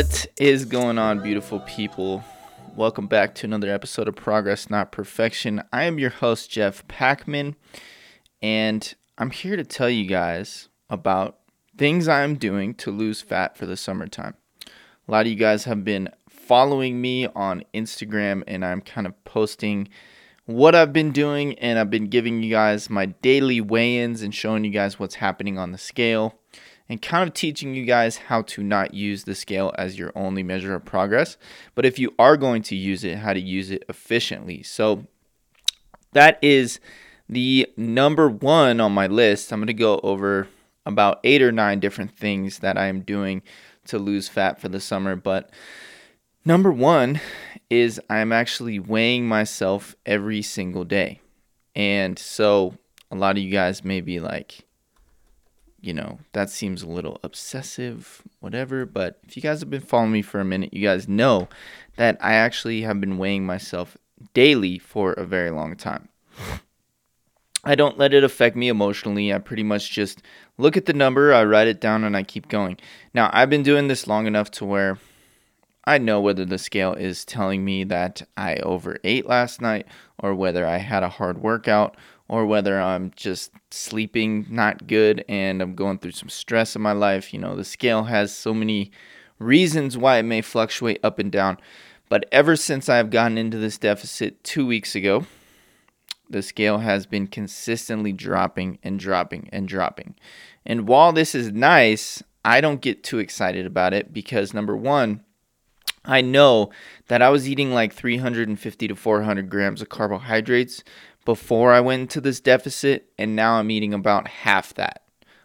What is going on, beautiful people? Welcome back to another episode of Progress Not Perfection. I am your host, Jeff Packman, and I'm here to tell you guys about things I'm doing to lose fat for the summertime. A lot of you guys have been following me on Instagram, and I'm kind of posting what I've been doing, and I've been giving you guys my daily weigh ins and showing you guys what's happening on the scale and kind of teaching you guys how to not use the scale as your only measure of progress. But if you are going to use it, how to use it efficiently. So that is the number one on my list. I'm going to go over about eight or nine different things that I am doing to lose fat for the summer. But number one is I'm actually weighing myself every single day. And so a lot of you guys may be like, you know, that seems a little obsessive, whatever. But if you guys have been following me for a minute, you guys know that I actually have been weighing myself daily for a very long time. I don't let it affect me emotionally. I pretty much just look at the number, I write it down, and I keep going. Now, I've been doing this long enough to where I know whether the scale is telling me that I overate last night or whether I had a hard workout or whether I'm just sleeping not good and I'm going through some stress in my life. You know, the scale has so many reasons why it may fluctuate up and down. But ever since I've gotten into this deficit two weeks ago, the scale has been consistently dropping and dropping and dropping. And while this is nice, I don't get too excited about it because number one, I know that I was eating like 350 to 400 grams of carbohydrates before I went into this deficit, and now I'm eating about half that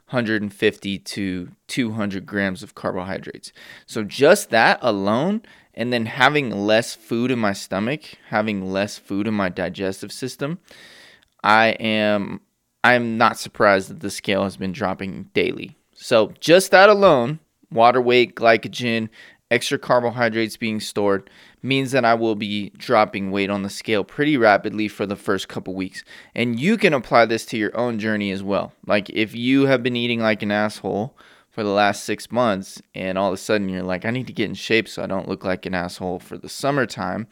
150 to 200 grams of carbohydrates. So just that alone, and then having less food in my stomach, having less food in my digestive system, I am I'm not surprised that the scale has been dropping daily. So just that alone, water weight, glycogen, extra carbohydrates being stored means that I will be dropping weight on the scale pretty rapidly for the first couple weeks. And you can apply this to your own journey as well. Like if you have been eating like an asshole for the last six months and all of a sudden you're like, I need to get in shape so I don't look like an asshole for the summertime,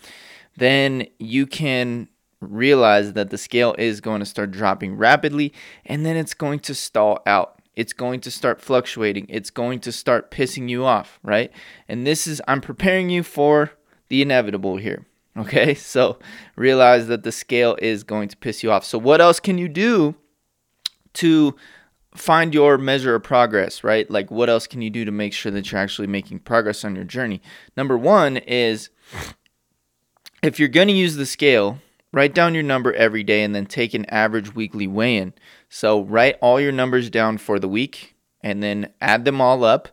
then you can realize that the scale is going to start dropping rapidly and then it's going to stall out it's going to start fluctuating. It's going to start pissing you off, right? And this is, I'm preparing you for the inevitable here. Okay, so realize that the scale is going to piss you off. So, what else can you do to find your measure of progress, right? Like, what else can you do to make sure that you're actually making progress on your journey? Number one is if you're going to use the scale, write down your number every day and then take an average weekly weigh in. So write all your numbers down for the week and then add them all up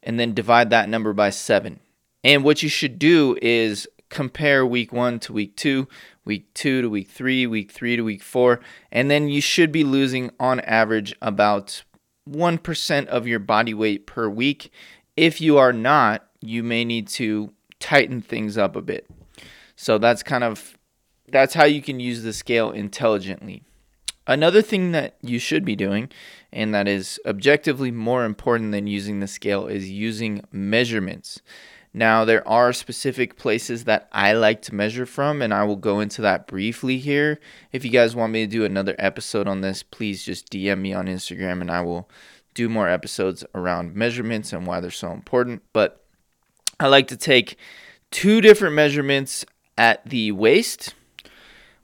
and then divide that number by seven. And what you should do is compare week one to week two, week two to week three, week three to week four, and then you should be losing on average about 1% of your body weight per week. If you are not, you may need to tighten things up a bit. So that's kind of that's how you can use the scale intelligently. Another thing that you should be doing, and that is objectively more important than using the scale, is using measurements. Now, there are specific places that I like to measure from, and I will go into that briefly here. If you guys want me to do another episode on this, please just DM me on Instagram and I will do more episodes around measurements and why they're so important. But I like to take two different measurements at the waist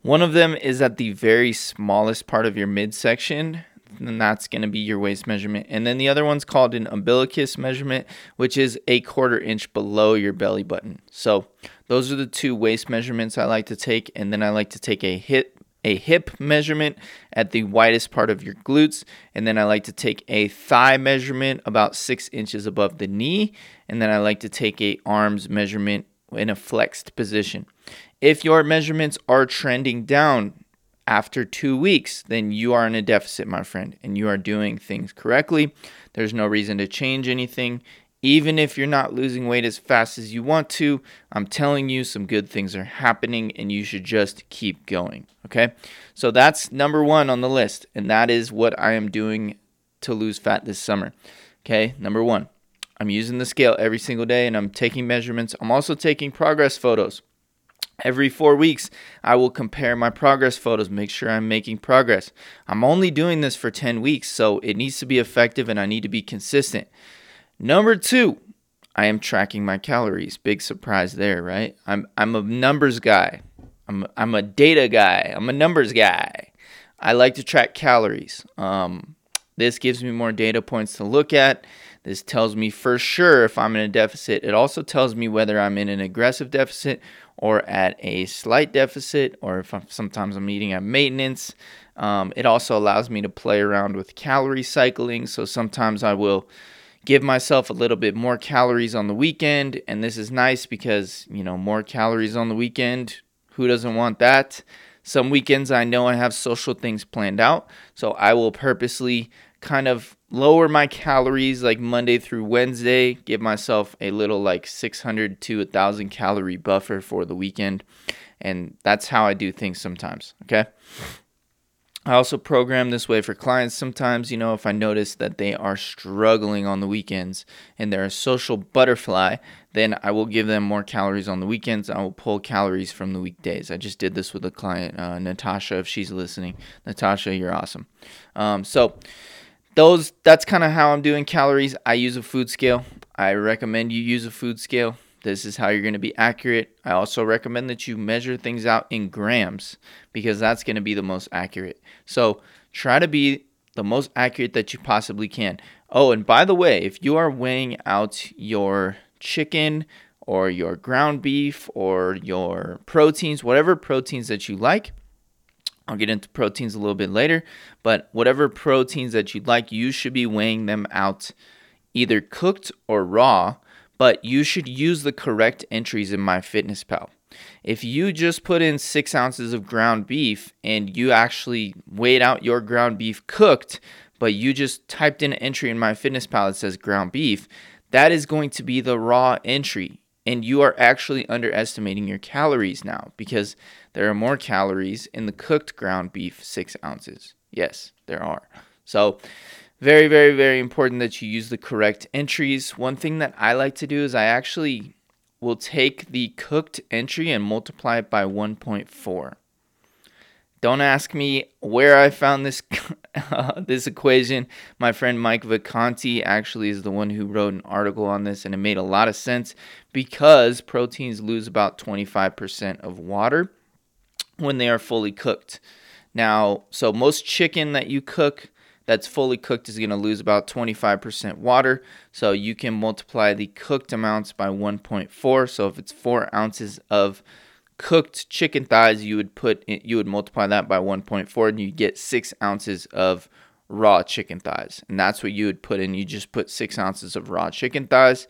one of them is at the very smallest part of your midsection, and that's going to be your waist measurement. And then the other one's called an umbilicus measurement, which is a quarter inch below your belly button. So those are the two waist measurements I like to take, and then I like to take a hip a hip measurement at the widest part of your glutes, and then I like to take a thigh measurement about six inches above the knee, and then I like to take a arms measurement in a flexed position. If your measurements are trending down after two weeks, then you are in a deficit, my friend, and you are doing things correctly. There's no reason to change anything. Even if you're not losing weight as fast as you want to, I'm telling you some good things are happening and you should just keep going. Okay. So that's number one on the list. And that is what I am doing to lose fat this summer. Okay. Number one. I'm using the scale every single day and I'm taking measurements. I'm also taking progress photos. Every four weeks, I will compare my progress photos, make sure I'm making progress. I'm only doing this for 10 weeks, so it needs to be effective and I need to be consistent. Number two, I am tracking my calories. Big surprise there, right? I'm, I'm a numbers guy. I'm, I'm a data guy. I'm a numbers guy. I like to track calories. Um, this gives me more data points to look at. This tells me for sure if I'm in a deficit. It also tells me whether I'm in an aggressive deficit or at a slight deficit, or if I'm, sometimes I'm eating at maintenance. Um, it also allows me to play around with calorie cycling. So sometimes I will give myself a little bit more calories on the weekend. And this is nice because, you know, more calories on the weekend. Who doesn't want that? Some weekends I know I have social things planned out. So I will purposely kind of lower my calories like Monday through Wednesday, give myself a little like 600 to 1000 calorie buffer for the weekend. And that's how I do things sometimes, okay? I also program this way for clients sometimes, you know, if I notice that they are struggling on the weekends and they're a social butterfly, then I will give them more calories on the weekends. I will pull calories from the weekdays. I just did this with a client, uh, Natasha, if she's listening. Natasha, you're awesome. Um, so, those that's kind of how I'm doing calories. I use a food scale. I recommend you use a food scale. This is how you're going to be accurate. I also recommend that you measure things out in grams because that's going to be the most accurate. So, try to be the most accurate that you possibly can. Oh, and by the way, if you are weighing out your chicken or your ground beef or your proteins, whatever proteins that you like, I'll get into proteins a little bit later, but whatever proteins that you'd like, you should be weighing them out either cooked or raw, but you should use the correct entries in MyFitnessPal. If you just put in six ounces of ground beef and you actually weighed out your ground beef cooked, but you just typed in an entry in MyFitnessPal that says ground beef, that is going to be the raw entry. And you are actually underestimating your calories now because there are more calories in the cooked ground beef, six ounces. Yes, there are. So, very, very, very important that you use the correct entries. One thing that I like to do is I actually will take the cooked entry and multiply it by 1.4. Don't ask me where I found this uh, this equation. My friend Mike Vacanti actually is the one who wrote an article on this, and it made a lot of sense because proteins lose about 25% of water when they are fully cooked. Now, so most chicken that you cook that's fully cooked is going to lose about 25% water. So you can multiply the cooked amounts by 1.4. So if it's four ounces of cooked chicken thighs, you would put you would multiply that by 1.4, and you get six ounces of raw chicken thighs, and that's what you would put in. You just put six ounces of raw chicken thighs,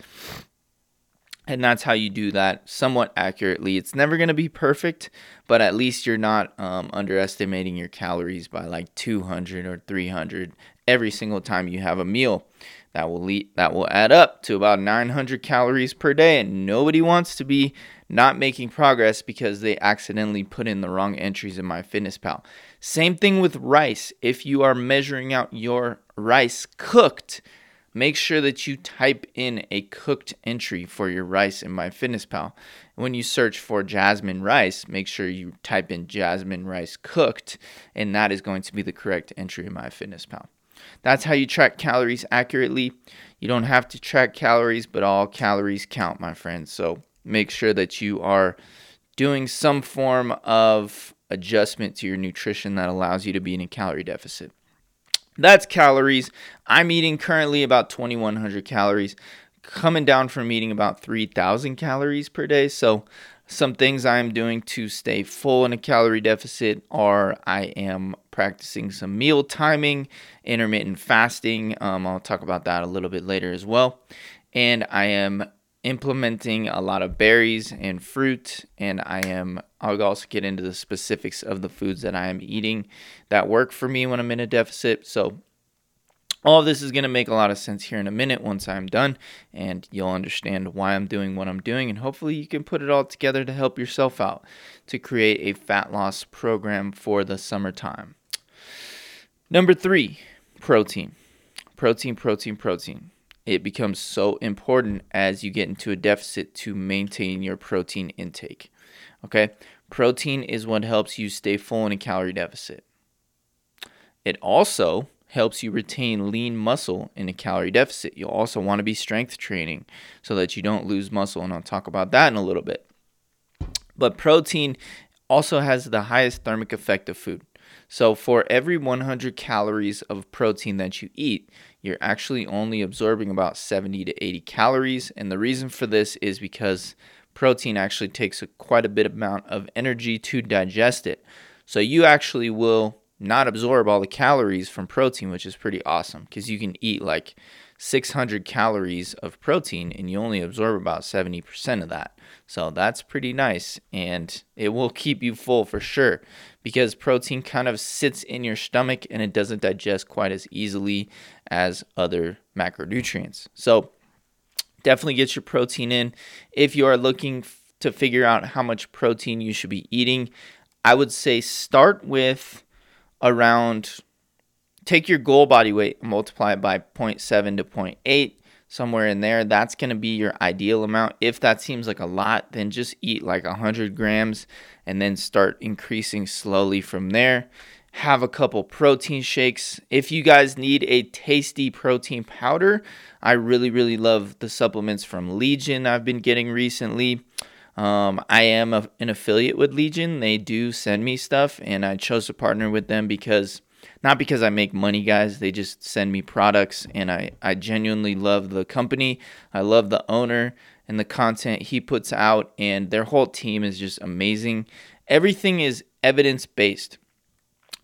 and that's how you do that somewhat accurately. It's never going to be perfect, but at least you're not um, underestimating your calories by like 200 or 300 every single time you have a meal. That will lead, that will add up to about 900 calories per day, and nobody wants to be not making progress because they accidentally put in the wrong entries in MyFitnessPal. Same thing with rice. If you are measuring out your rice cooked, make sure that you type in a cooked entry for your rice in MyFitnessPal. When you search for jasmine rice, make sure you type in jasmine rice cooked, and that is going to be the correct entry in MyFitnessPal. That's how you track calories accurately. You don't have to track calories, but all calories count, my friends. So make sure that you are doing some form of adjustment to your nutrition that allows you to be in a calorie deficit. That's calories. I'm eating currently about 2100 calories, coming down from eating about 3000 calories per day. So, some things I'm doing to stay full in a calorie deficit are I am practicing some meal timing, intermittent fasting. Um, I'll talk about that a little bit later as well. And I am implementing a lot of berries and fruit and I am I'll also get into the specifics of the foods that I am eating that work for me when I'm in a deficit. So all of this is going to make a lot of sense here in a minute once I'm done and you'll understand why I'm doing what I'm doing and hopefully you can put it all together to help yourself out to create a fat loss program for the summertime. Number 3, protein. Protein, protein, protein it becomes so important as you get into a deficit to maintain your protein intake. Okay? Protein is what helps you stay full in a calorie deficit. It also helps you retain lean muscle in a calorie deficit. You'll also want to be strength training so that you don't lose muscle, and I'll talk about that in a little bit. But protein also has the highest thermic effect of food. So, for every 100 calories of protein that you eat, you're actually only absorbing about 70 to 80 calories. And the reason for this is because protein actually takes a, quite a bit amount of energy to digest it. So, you actually will not absorb all the calories from protein, which is pretty awesome because you can eat like 600 calories of protein and you only absorb about 70% of that. So that's pretty nice and it will keep you full for sure because protein kind of sits in your stomach and it doesn't digest quite as easily as other macronutrients. So definitely get your protein in. If you are looking to figure out how much protein you should be eating, I would say start with around take your goal body weight multiply it by 0.7 to 0.8 somewhere in there that's going to be your ideal amount. If that seems like a lot then just eat like 100 grams and then start increasing slowly from there. Have a couple protein shakes. If you guys need a tasty protein powder i really really love the supplements from legion i've been getting recently. Um, I am a, an affiliate with Legion. They do send me stuff, and I chose to partner with them because not because I make money, guys. They just send me products, and I, I genuinely love the company. I love the owner and the content he puts out, and their whole team is just amazing. Everything is evidence based.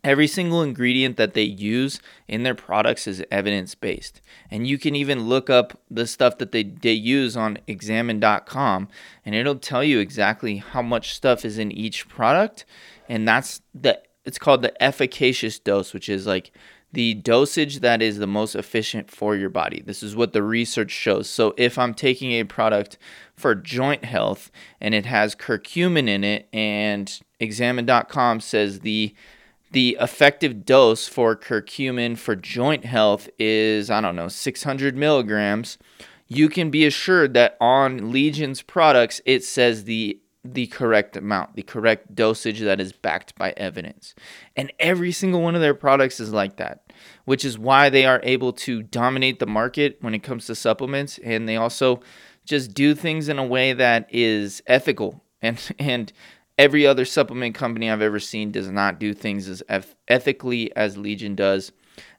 Every single ingredient that they use in their products is evidence based. And you can even look up the stuff that they, they use on examine.com and it'll tell you exactly how much stuff is in each product. And that's the it's called the efficacious dose, which is like the dosage that is the most efficient for your body. This is what the research shows. So if I'm taking a product for joint health and it has curcumin in it and examine.com says the the effective dose for curcumin for joint health is, I don't know, 600 milligrams, you can be assured that on Legion's products, it says the the correct amount, the correct dosage that is backed by evidence. And every single one of their products is like that, which is why they are able to dominate the market when it comes to supplements. And they also just do things in a way that is ethical and and Every other supplement company I've ever seen does not do things as ethically as Legion does.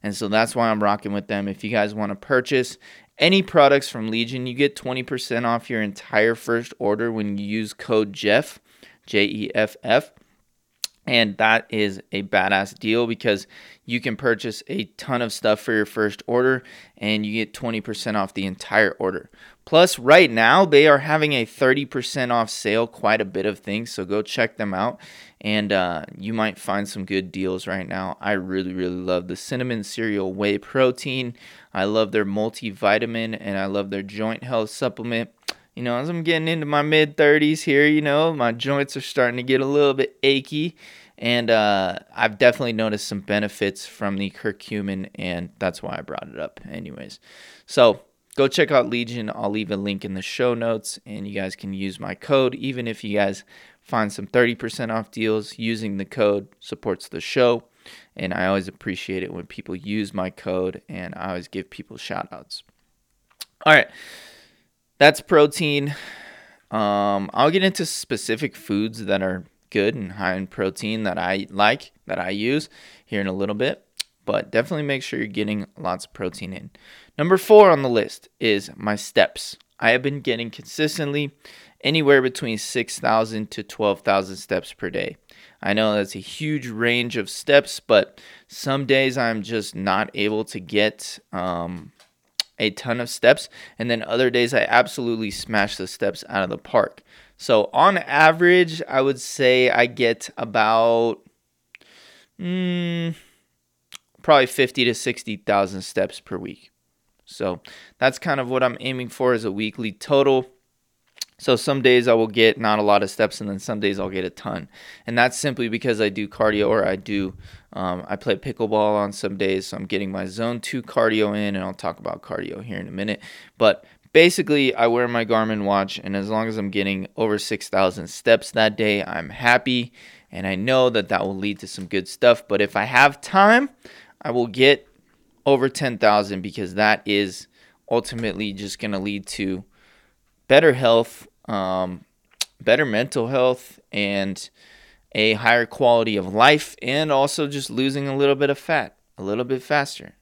And so that's why I'm rocking with them. If you guys want to purchase any products from Legion, you get 20% off your entire first order when you use code Jeff, J E F F. And that is a badass deal because you can purchase a ton of stuff for your first order and you get 20% off the entire order. Plus, right now, they are having a 30% off sale, quite a bit of things. So go check them out and uh, you might find some good deals right now. I really, really love the cinnamon cereal whey protein. I love their multivitamin and I love their joint health supplement you know, as I'm getting into my mid 30s here, you know, my joints are starting to get a little bit achy. And uh, I've definitely noticed some benefits from the curcumin, and that's why I brought it up, anyways. So go check out Legion. I'll leave a link in the show notes, and you guys can use my code. Even if you guys find some 30% off deals, using the code supports the show. And I always appreciate it when people use my code, and I always give people shout outs. All right that's protein. Um, I'll get into specific foods that are good and high in protein that I like, that I use here in a little bit. But definitely make sure you're getting lots of protein in. Number four on the list is my steps. I have been getting consistently anywhere between 6,000 to 12,000 steps per day. I know that's a huge range of steps, but some days I'm just not able to get um, a ton of steps, and then other days I absolutely smash the steps out of the park. So on average, I would say I get about mm, probably 50 to 60,000 steps per week. So that's kind of what I'm aiming for as a weekly total. So some days I will get not a lot of steps, and then some days I'll get a ton, and that's simply because I do cardio or I do um, I play pickleball on some days, so I'm getting my zone two cardio in, and I'll talk about cardio here in a minute. But basically, I wear my Garmin watch, and as long as I'm getting over six thousand steps that day, I'm happy, and I know that that will lead to some good stuff. But if I have time, I will get over ten thousand because that is ultimately just going to lead to better health, um, better mental health, and a higher quality of life, and also just losing a little bit of fat a little bit faster,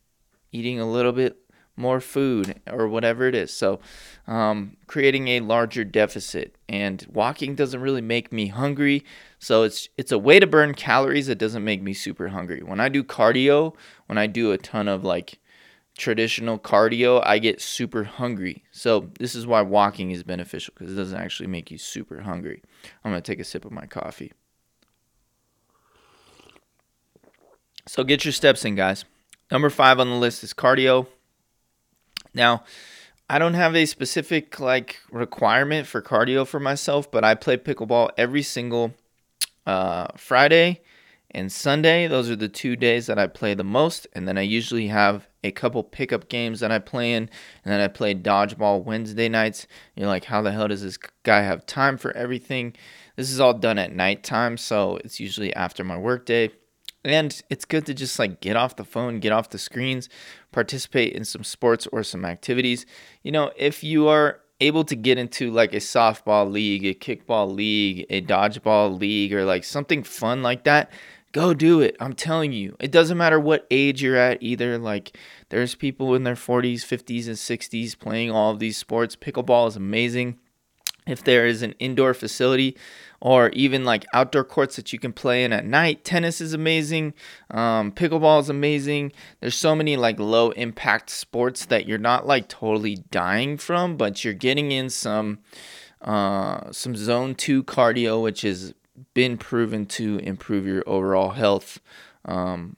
eating a little bit more food or whatever it is. So, um, creating a larger deficit. And walking doesn't really make me hungry. So it's it's a way to burn calories. that doesn't make me super hungry. When I do cardio, when I do a ton of like traditional cardio, I get super hungry. So this is why walking is beneficial because it doesn't actually make you super hungry. I'm gonna take a sip of my coffee. So get your steps in, guys. Number five on the list is cardio. Now, I don't have a specific like requirement for cardio for myself, but I play pickleball every single uh, Friday and Sunday. Those are the two days that I play the most, and then I usually have a couple pickup games that I play in, and then I play dodgeball Wednesday nights. You're like, how the hell does this guy have time for everything? This is all done at nighttime, so it's usually after my workday. And it's good to just like get off the phone, get off the screens, participate in some sports or some activities. You know, if you are able to get into like a softball league, a kickball league, a dodgeball league, or like something fun like that, go do it. I'm telling you, it doesn't matter what age you're at either. Like, there's people in their 40s, 50s, and 60s playing all of these sports. Pickleball is amazing. If there is an indoor facility or even like outdoor courts that you can play in at night. Tennis is amazing. Um, pickleball is amazing. There's so many like low impact sports that you're not like totally dying from, but you're getting in some uh, some zone two cardio, which has been proven to improve your overall health. Um,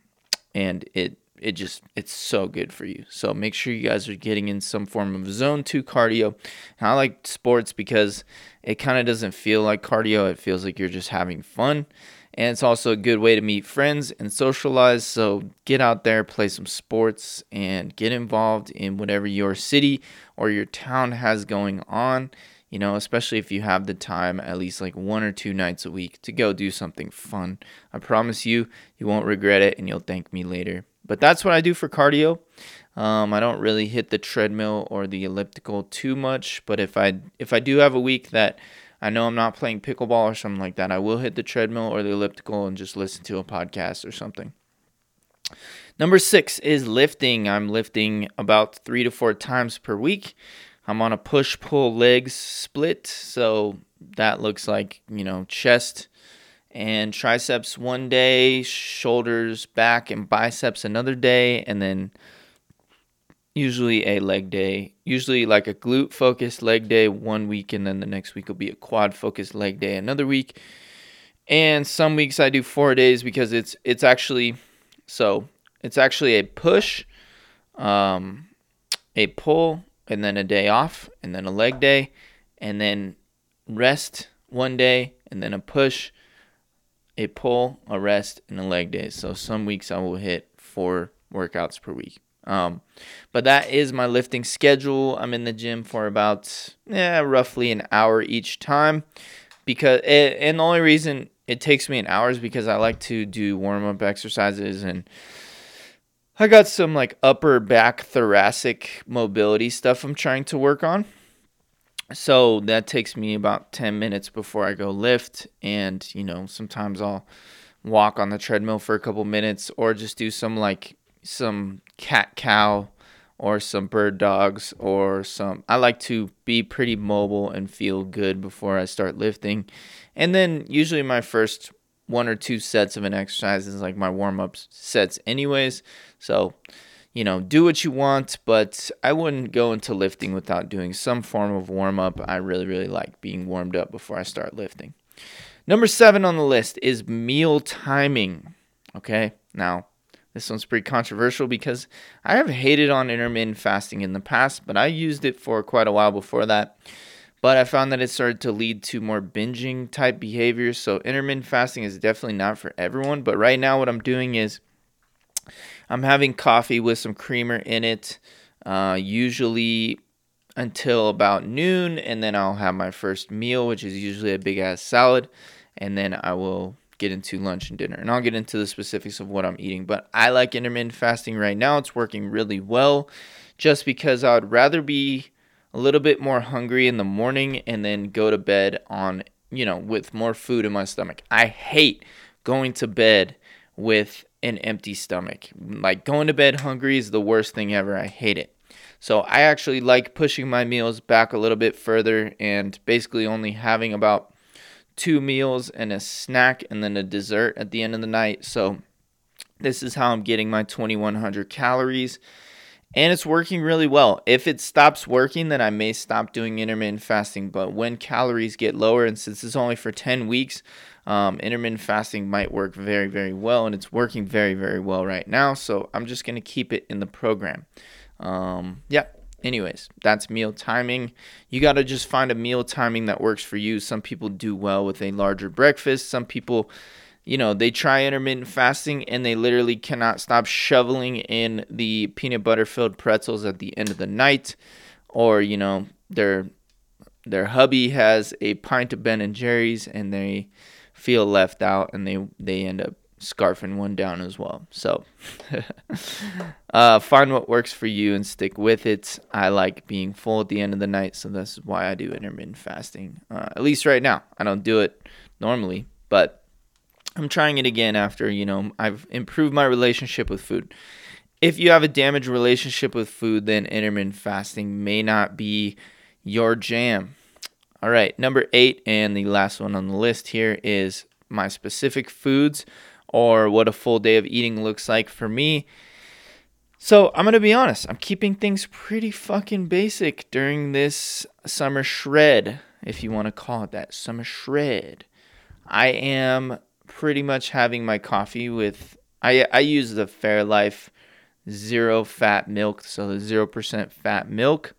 and it it just it's so good for you. So make sure you guys are getting in some form of zone 2 cardio. And I like sports because it kind of doesn't feel like cardio. It feels like you're just having fun. And it's also a good way to meet friends and socialize. So get out there, play some sports, and get involved in whatever your city or your town has going on. You know, especially if you have the time, at least like one or two nights a week, to go do something fun. I promise you, you won't regret it and you'll thank me later. But that's what I do for cardio. Um, I don't really hit the treadmill or the elliptical too much, but if I if I do have a week that I know I'm not playing pickleball or something like that, I will hit the treadmill or the elliptical and just listen to a podcast or something. Number six is lifting. I'm lifting about three to four times per week. I'm on a push pull legs split, so that looks like you know chest and triceps one day, shoulders, back, and biceps another day, and then usually a leg day. Usually like a glute focused leg day one week, and then the next week will be a quad focused leg day another week. And some weeks I do four days because it's it's actually so it's actually a push, um, a pull, and then a day off, and then a leg day, and then rest one day, and then a push a pull, a rest, and a leg day. So some weeks I will hit four workouts per week. Um, but that is my lifting schedule. I'm in the gym for about yeah, roughly an hour each time because it, and the only reason it takes me an hour is because I like to do warm up exercises and I got some like upper back thoracic mobility stuff I'm trying to work on. So that takes me about 10 minutes before I go lift. And, you know, sometimes I'll walk on the treadmill for a couple minutes or just do some like some cat cow or some bird dogs or some I like to be pretty mobile and feel good before I start lifting. And then usually my first one or two sets of an exercise is like my warm up sets anyways. So you know, do what you want, but I wouldn't go into lifting without doing some form of warm up. I really, really like being warmed up before I start lifting. Number seven on the list is meal timing. Okay, now this one's pretty controversial because I have hated on intermittent fasting in the past, but I used it for quite a while before that. But I found that it started to lead to more binging type behaviors. So intermittent fasting is definitely not for everyone. But right now, what I'm doing is I'm having coffee with some creamer in it, uh, usually until about noon, and then I'll have my first meal, which is usually a big ass salad, and then I will get into lunch and dinner. And I'll get into the specifics of what I'm eating. But I like intermittent fasting right now. It's working really well just because I would rather be a little bit more hungry in the morning and then go to bed on, you know, with more food in my stomach. I hate going to bed with an empty stomach. Like going to bed hungry is the worst thing ever. I hate it. So I actually like pushing my meals back a little bit further and basically only having about two meals and a snack and then a dessert at the end of the night. So this is how I'm getting my 2100 calories and it's working really well. If it stops working, then I may stop doing intermittent fasting. But when calories get lower, and since it's only for 10 weeks, um, intermittent fasting might work very, very well, and it's working very, very well right now. So I'm just going to keep it in the program. Um, yeah. Anyways, that's meal timing. You got to just find a meal timing that works for you. Some people do well with a larger breakfast. Some people you know, they try intermittent fasting and they literally cannot stop shoveling in the peanut butter filled pretzels at the end of the night or, you know, their their hubby has a pint of Ben and Jerry's and they feel left out and they they end up scarfing one down as well. So uh, find what works for you and stick with it. I like being full at the end of the night, so that's why I do intermittent fasting. Uh, at least right now, I don't do it normally, but I'm trying it again after, you know, I've improved my relationship with food. If you have a damaged relationship with food, then intermittent fasting may not be your jam. All right, number eight, and the last one on the list here is my specific foods or what a full day of eating looks like for me. So I'm gonna be honest, I'm keeping things pretty fucking basic during this summer shred, if you want to call it that, summer shred. I am pretty much having my coffee with I I use the Fairlife zero fat milk, so the zero percent fat milk,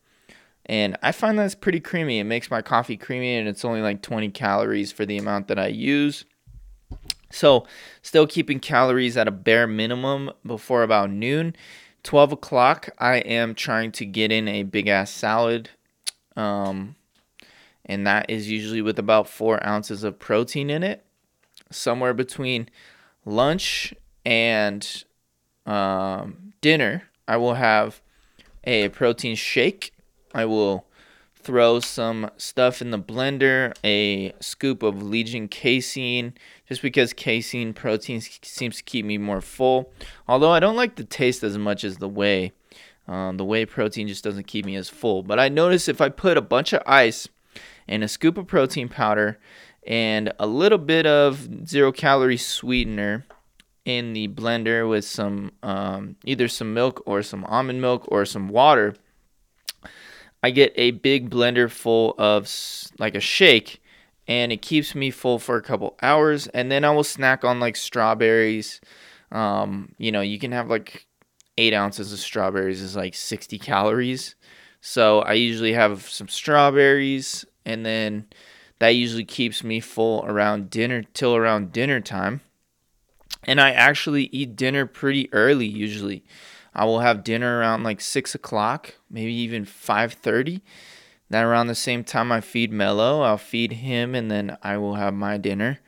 and I find that's pretty creamy. It makes my coffee creamy, and it's only like 20 calories for the amount that I use. So, still keeping calories at a bare minimum before about noon. 12 o'clock, I am trying to get in a big ass salad. Um, and that is usually with about four ounces of protein in it somewhere between lunch and um, dinner, I will have a protein shake. I will throw some stuff in the blender, a scoop of Legion casein, just because casein protein seems to keep me more full. Although I don't like the taste as much as the whey. Um, the whey protein just doesn't keep me as full. But I notice if I put a bunch of ice and a scoop of protein powder and a little bit of zero calorie sweetener in the blender with some um, either some milk or some almond milk or some water. I get a big blender full of like a shake and it keeps me full for a couple hours and then I will snack on like strawberries. Um, you know, you can have like eight ounces of strawberries is like 60 calories. So I usually have some strawberries and then that usually keeps me full around dinner till around dinner time. And I actually eat dinner pretty early usually. I will have dinner around like six o'clock, maybe even five thirty. Then around the same time I feed Mello, I'll feed him and then I will have my dinner.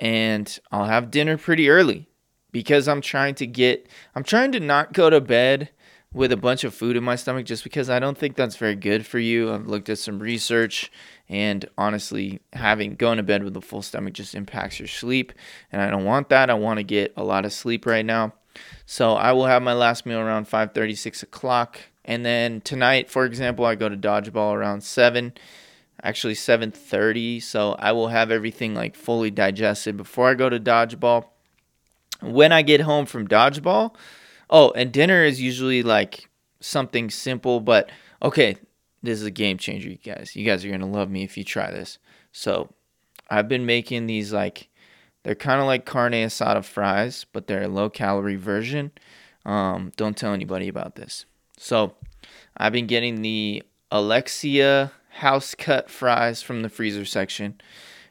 And I'll have dinner pretty early because I'm trying to get I'm trying to not go to bed with a bunch of food in my stomach just because I don't think that's very good for you. I've looked at some research and honestly, having going to bed with a full stomach just impacts your sleep, and I don't want that. I want to get a lot of sleep right now. So I will have my last meal around 5:30, 6 o'clock, and then tonight, for example, I go to dodgeball around seven, actually 7:30. So I will have everything like fully digested before I go to dodgeball. When I get home from dodgeball, oh, and dinner is usually like something simple, but okay, this is a game changer, you guys. You guys are gonna love me if you try this. So, I've been making these like they're kind of like carne asada fries, but they're a low calorie version. Um, don't tell anybody about this. So, I've been getting the Alexia house cut fries from the freezer section,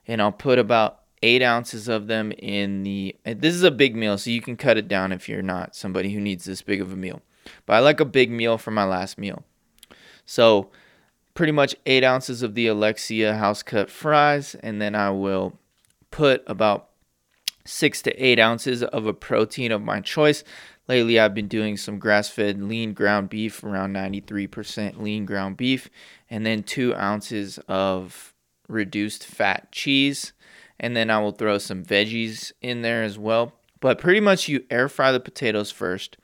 and I'll put about eight ounces of them in the. This is a big meal, so you can cut it down if you're not somebody who needs this big of a meal. But I like a big meal for my last meal. So, pretty much eight ounces of the Alexia house cut fries, and then I will put about six to eight ounces of a protein of my choice. Lately, I've been doing some grass fed lean ground beef, around 93% lean ground beef, and then two ounces of reduced fat cheese. And then I will throw some veggies in there as well. But pretty much, you air fry the potatoes first,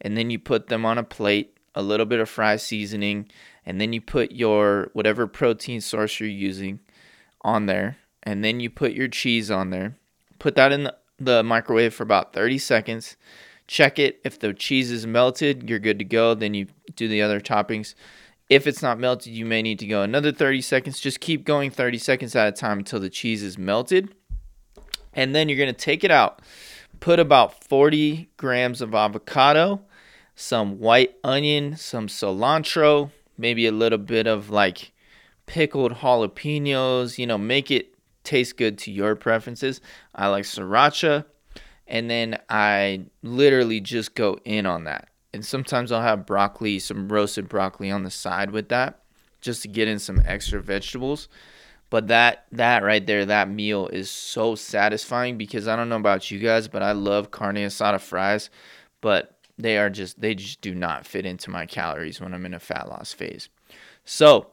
and then you put them on a plate, a little bit of fry seasoning, and then you put your whatever protein source you're using on there, and then you put your cheese on there. Put that in the, microwave for about 30 seconds check it. If the cheese is melted, you're good to go. Then you do the other toppings. If it's not melted, you may need to go another 30 seconds. Just keep going 30 seconds at a time until the cheese is melted. And then you're going to take it out. Put about 40 grams of avocado, some white onion, some cilantro, maybe a little bit of like pickled jalapenos. You know, make it taste good to your preferences. I like sriracha and then I literally just go in on that. And sometimes I'll have broccoli, some roasted broccoli on the side with that, just to get in some extra vegetables. But that that right there, that meal is so satisfying because I don't know about you guys, but I love carne asada fries, but they are just they just do not fit into my calories when I'm in a fat loss phase. So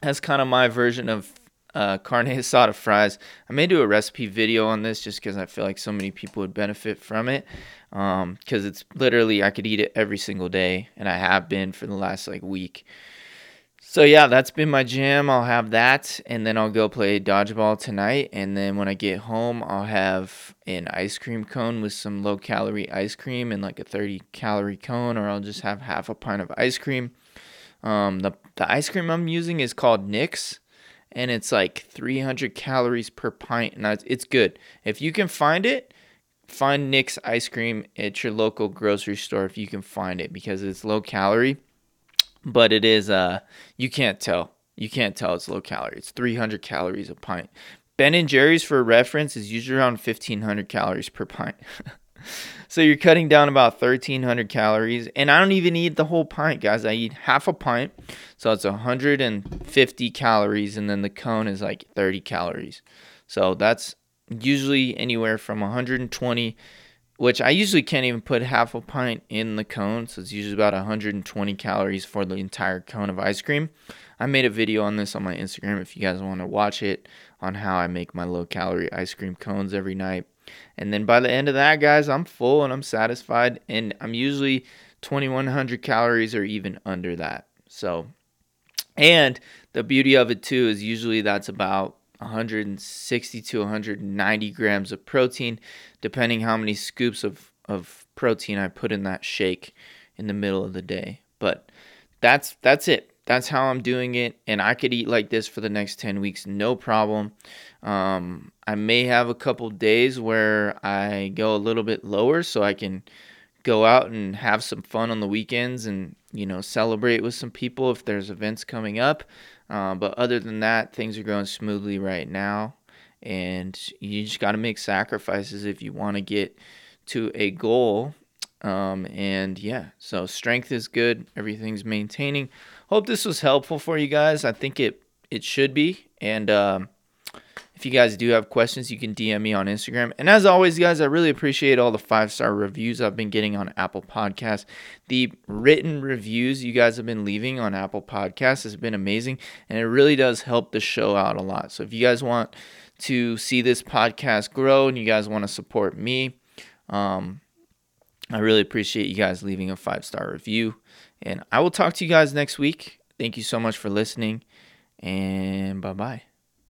that's kind of my version of uh, carne asada fries. I may do a recipe video on this just because I feel like so many people would benefit from it. Because um, it's literally, I could eat it every single day, and I have been for the last like week. So yeah, that's been my jam. I'll have that, and then I'll go play dodgeball tonight. And then when I get home, I'll have an ice cream cone with some low calorie ice cream and like a 30 calorie cone, or I'll just have half a pint of ice cream. Um, the the ice cream I'm using is called Nick's and it's like 300 calories per pint and it's good. If you can find it find Nick's ice cream at your local grocery store if you can find it because it's low calorie but it is uh you can't tell. You can't tell it's low calorie. It's 300 calories a pint. Ben and jerry's for reference is usually around 1500 calories per pint so you're cutting down about 1300 calories and i don't even eat the whole pint guys. I eat half a pint so it's 150 calories and then the cone is like 30 calories. So that's usually anywhere from 120 which i usually can't even put half a pint in the cone so it's usually about 120 calories for the entire cone of ice cream. I made a video on this on my instagram if you guys want to watch it on how i make my low calorie ice cream cones every night and then by the end of that, guys, I'm full and I'm satisfied. And I'm usually 2100 calories or even under that. So, and the beauty of it too is usually that's about 160 to 190 grams of protein, depending how many scoops of, of protein I put in that shake in the middle of the day. But that's that's it that's how I'm doing it, and I could eat like this for the next 10 weeks, no problem. Um, I may have a couple days where I go a little bit lower so I can go out and have some fun on the weekends and you know celebrate with some people if there's events coming up. Uh, but other than that, things are going smoothly right now, and you just got to make sacrifices if you want to get to a goal. Um, and yeah, so strength is good, everything's maintaining hope this was helpful for you guys. I think it it should be. And um, if you guys do have questions, you can DM me on Instagram. And as always, guys, I really appreciate all the five star reviews I've been getting on Apple Podcasts. The written reviews you guys have been leaving on Apple Podcasts has been amazing, and it really does help the show out a lot. So if you guys want to see this podcast grow and you guys want to support me, um, I really appreciate you guys leaving a five star review. And I will talk to you guys next week. Thank you so much for listening, and bye bye.